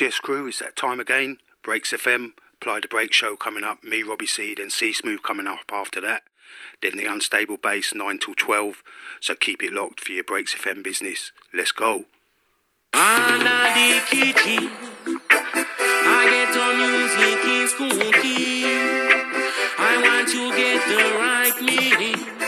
Yes crew, it's that time again. Breaks FM, Apply the Break Show coming up, me, Robbie C, and C Smooth coming up after that. Then the Unstable Bass, 9 till 12. So keep it locked for your Breaks FM business. Let's go. I want to get the right meaning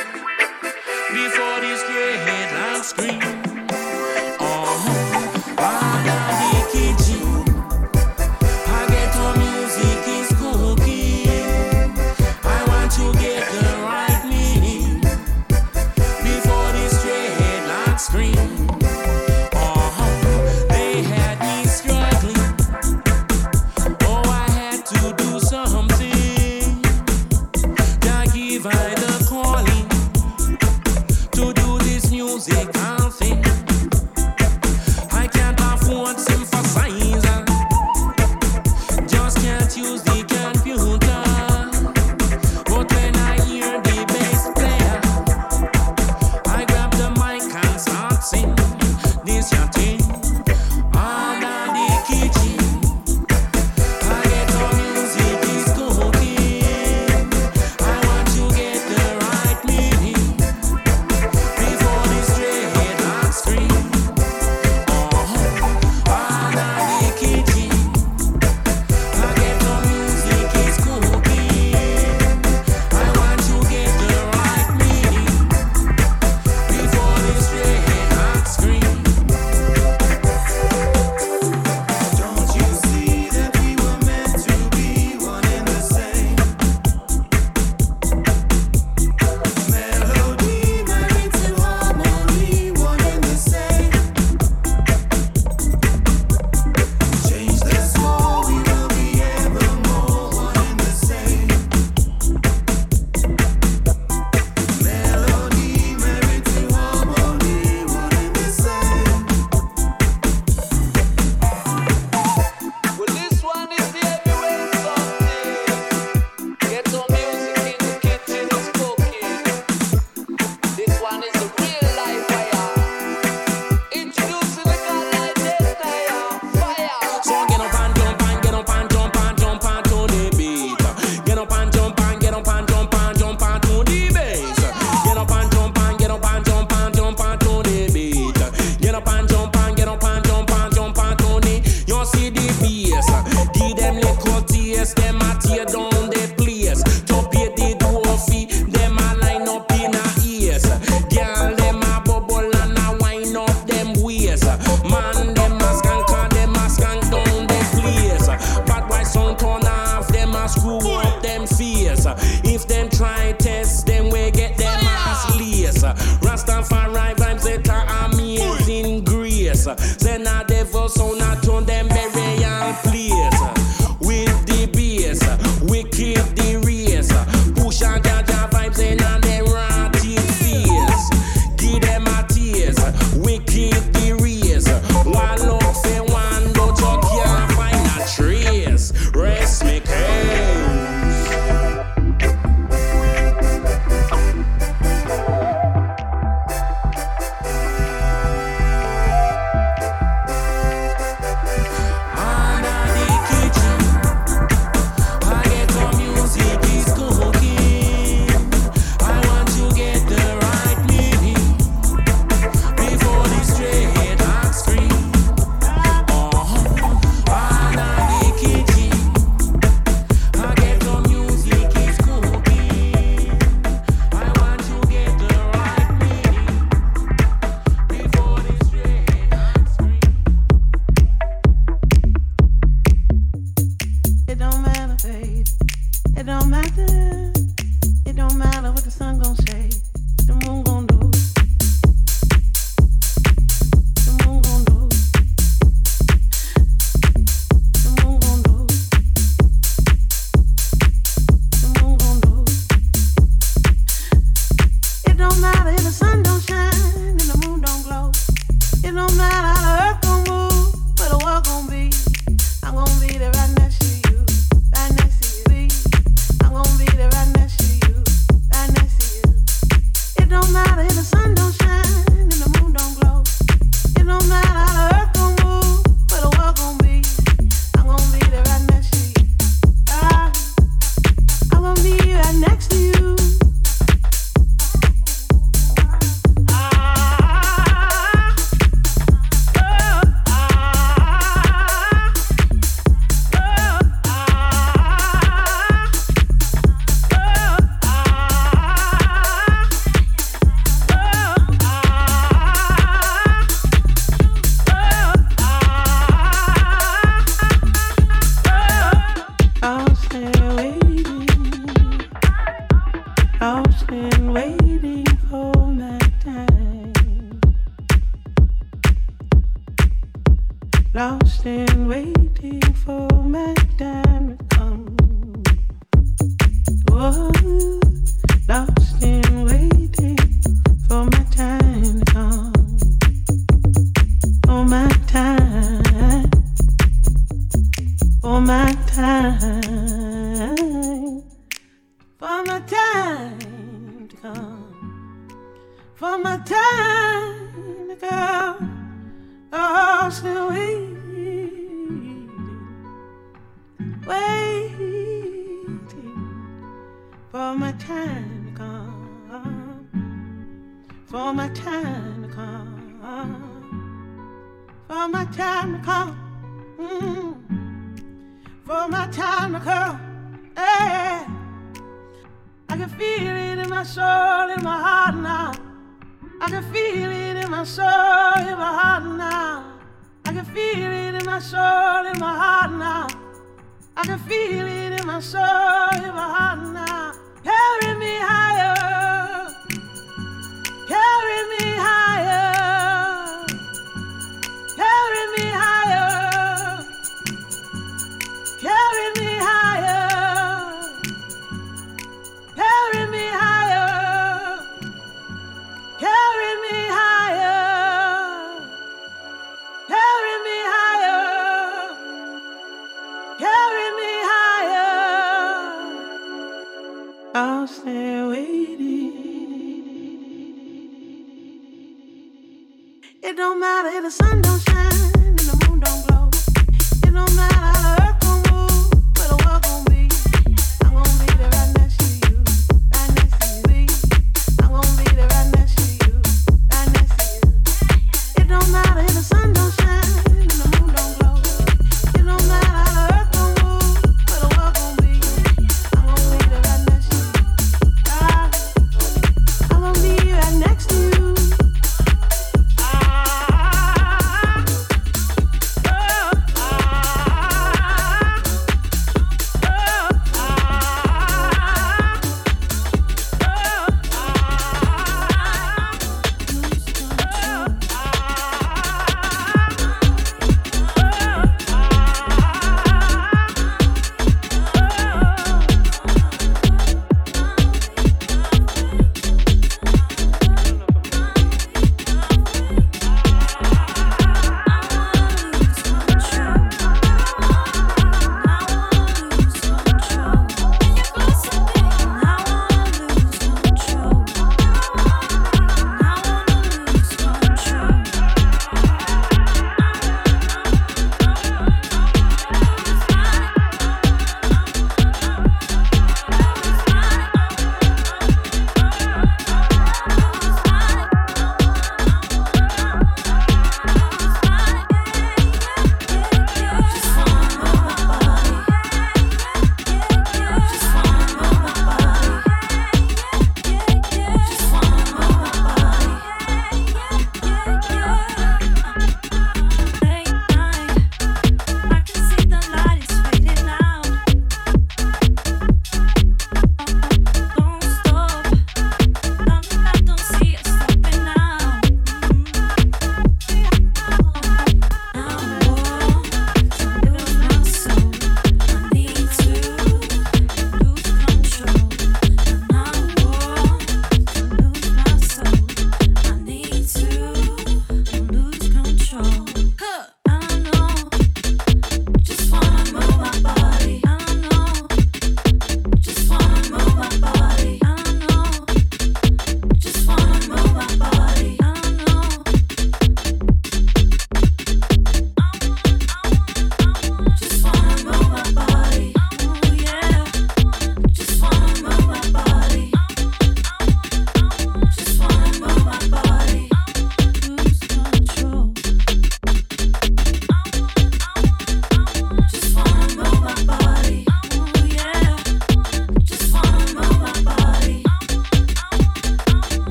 for my.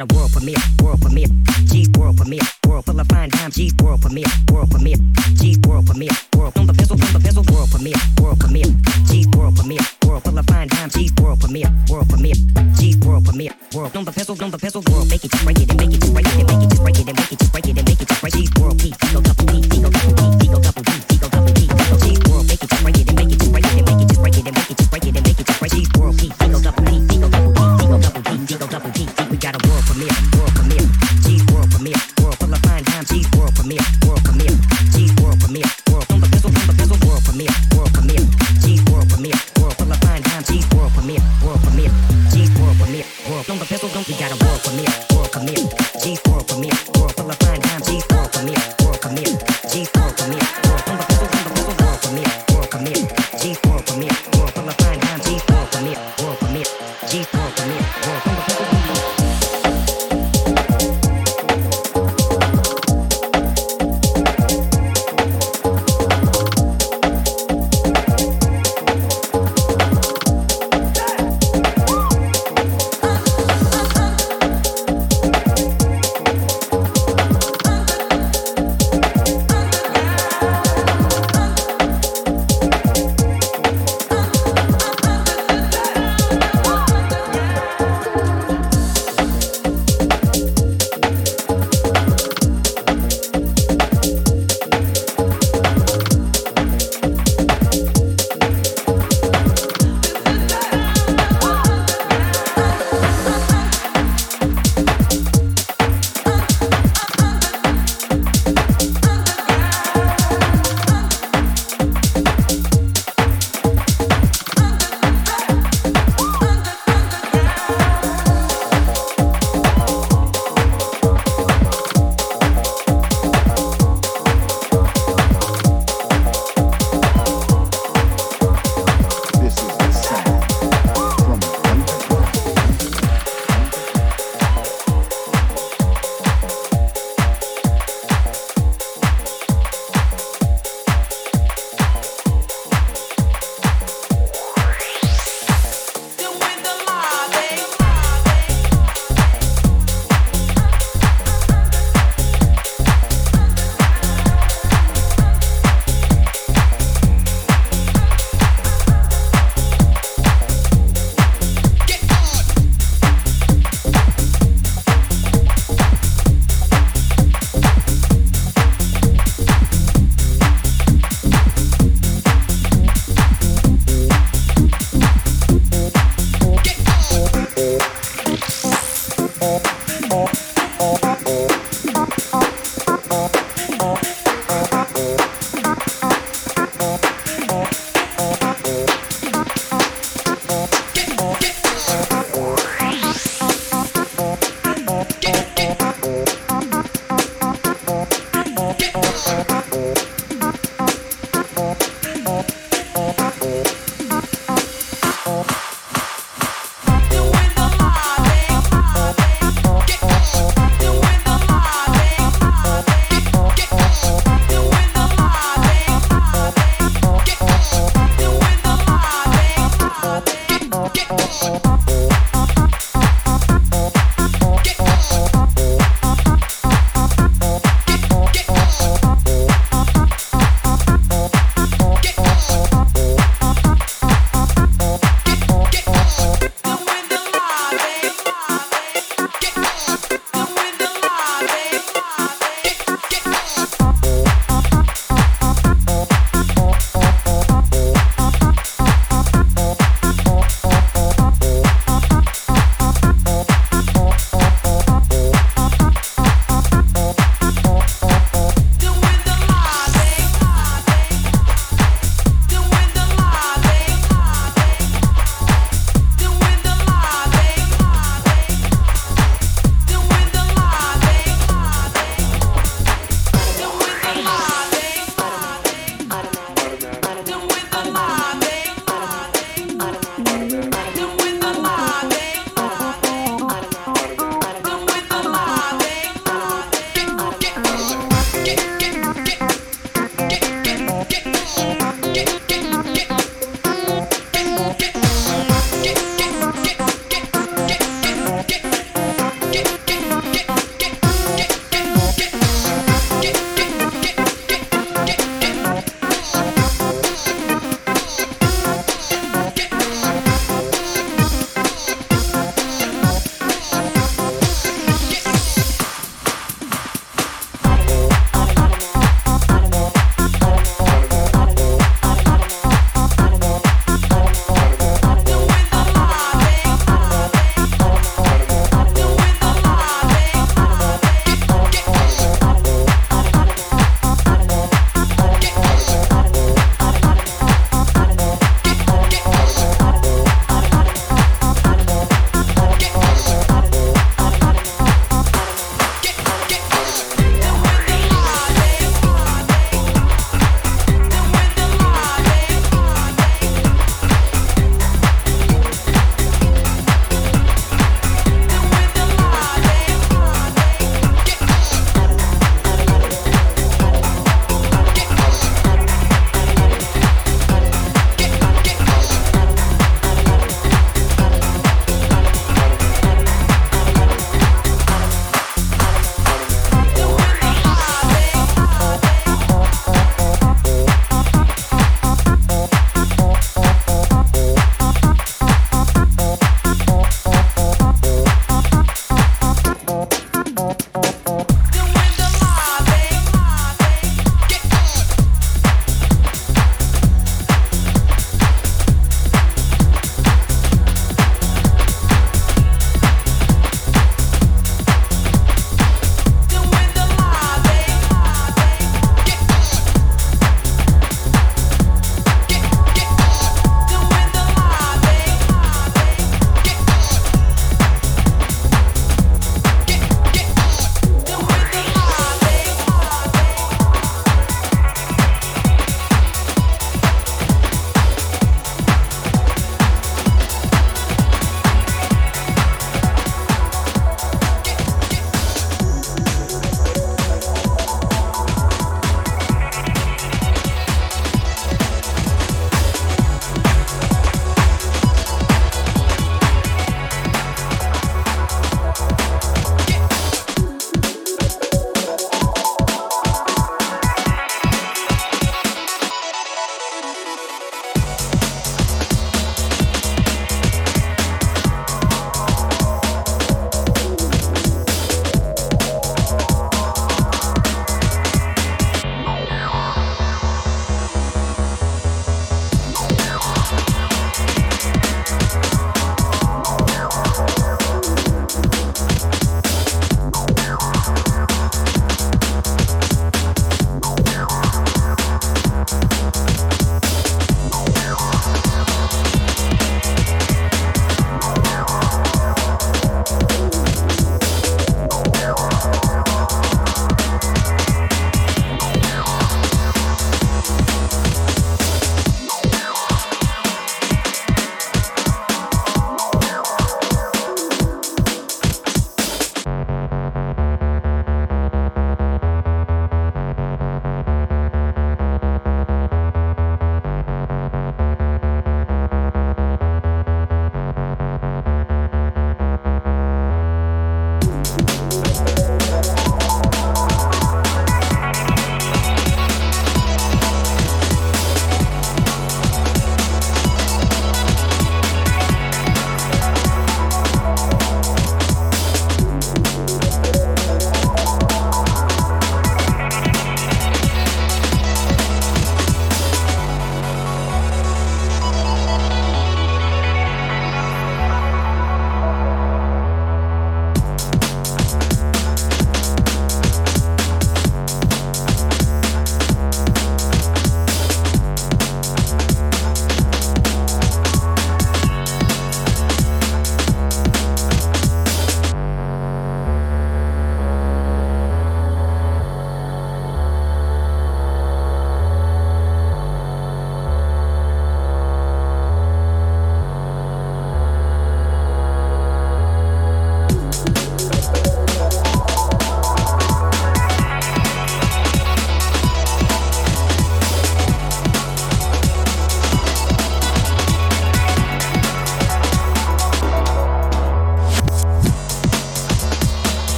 got a world premiere, world premiere. G's world premiere, world full of fine time. G's world premiere,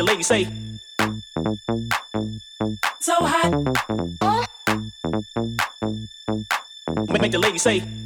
the lady say. So hot. Make the lady say.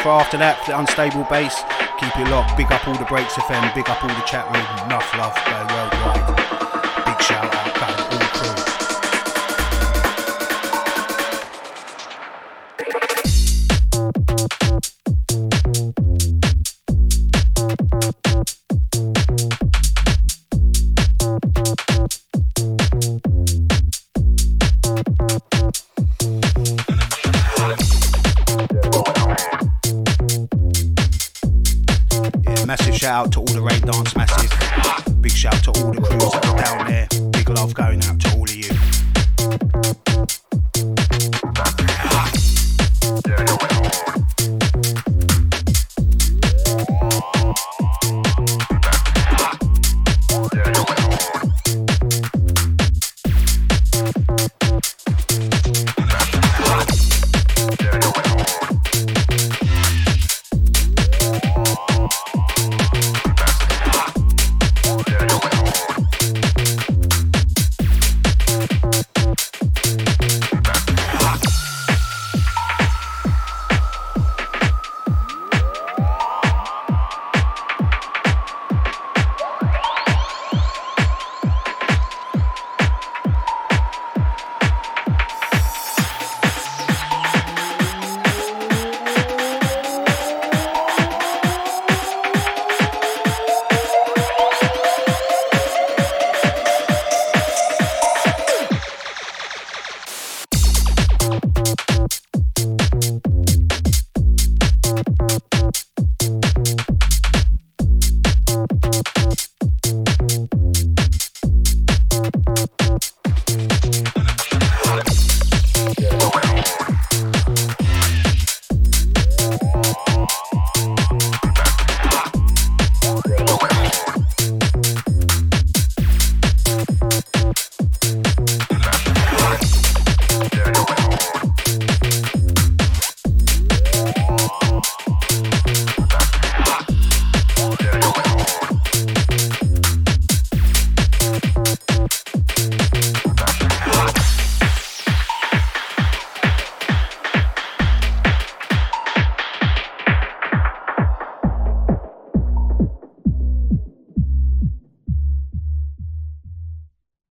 For after that, the unstable bass. Keep it locked. Big up all the breaks FM. Big up all the chat room. Enough love. Go worldwide. Big shout out. Go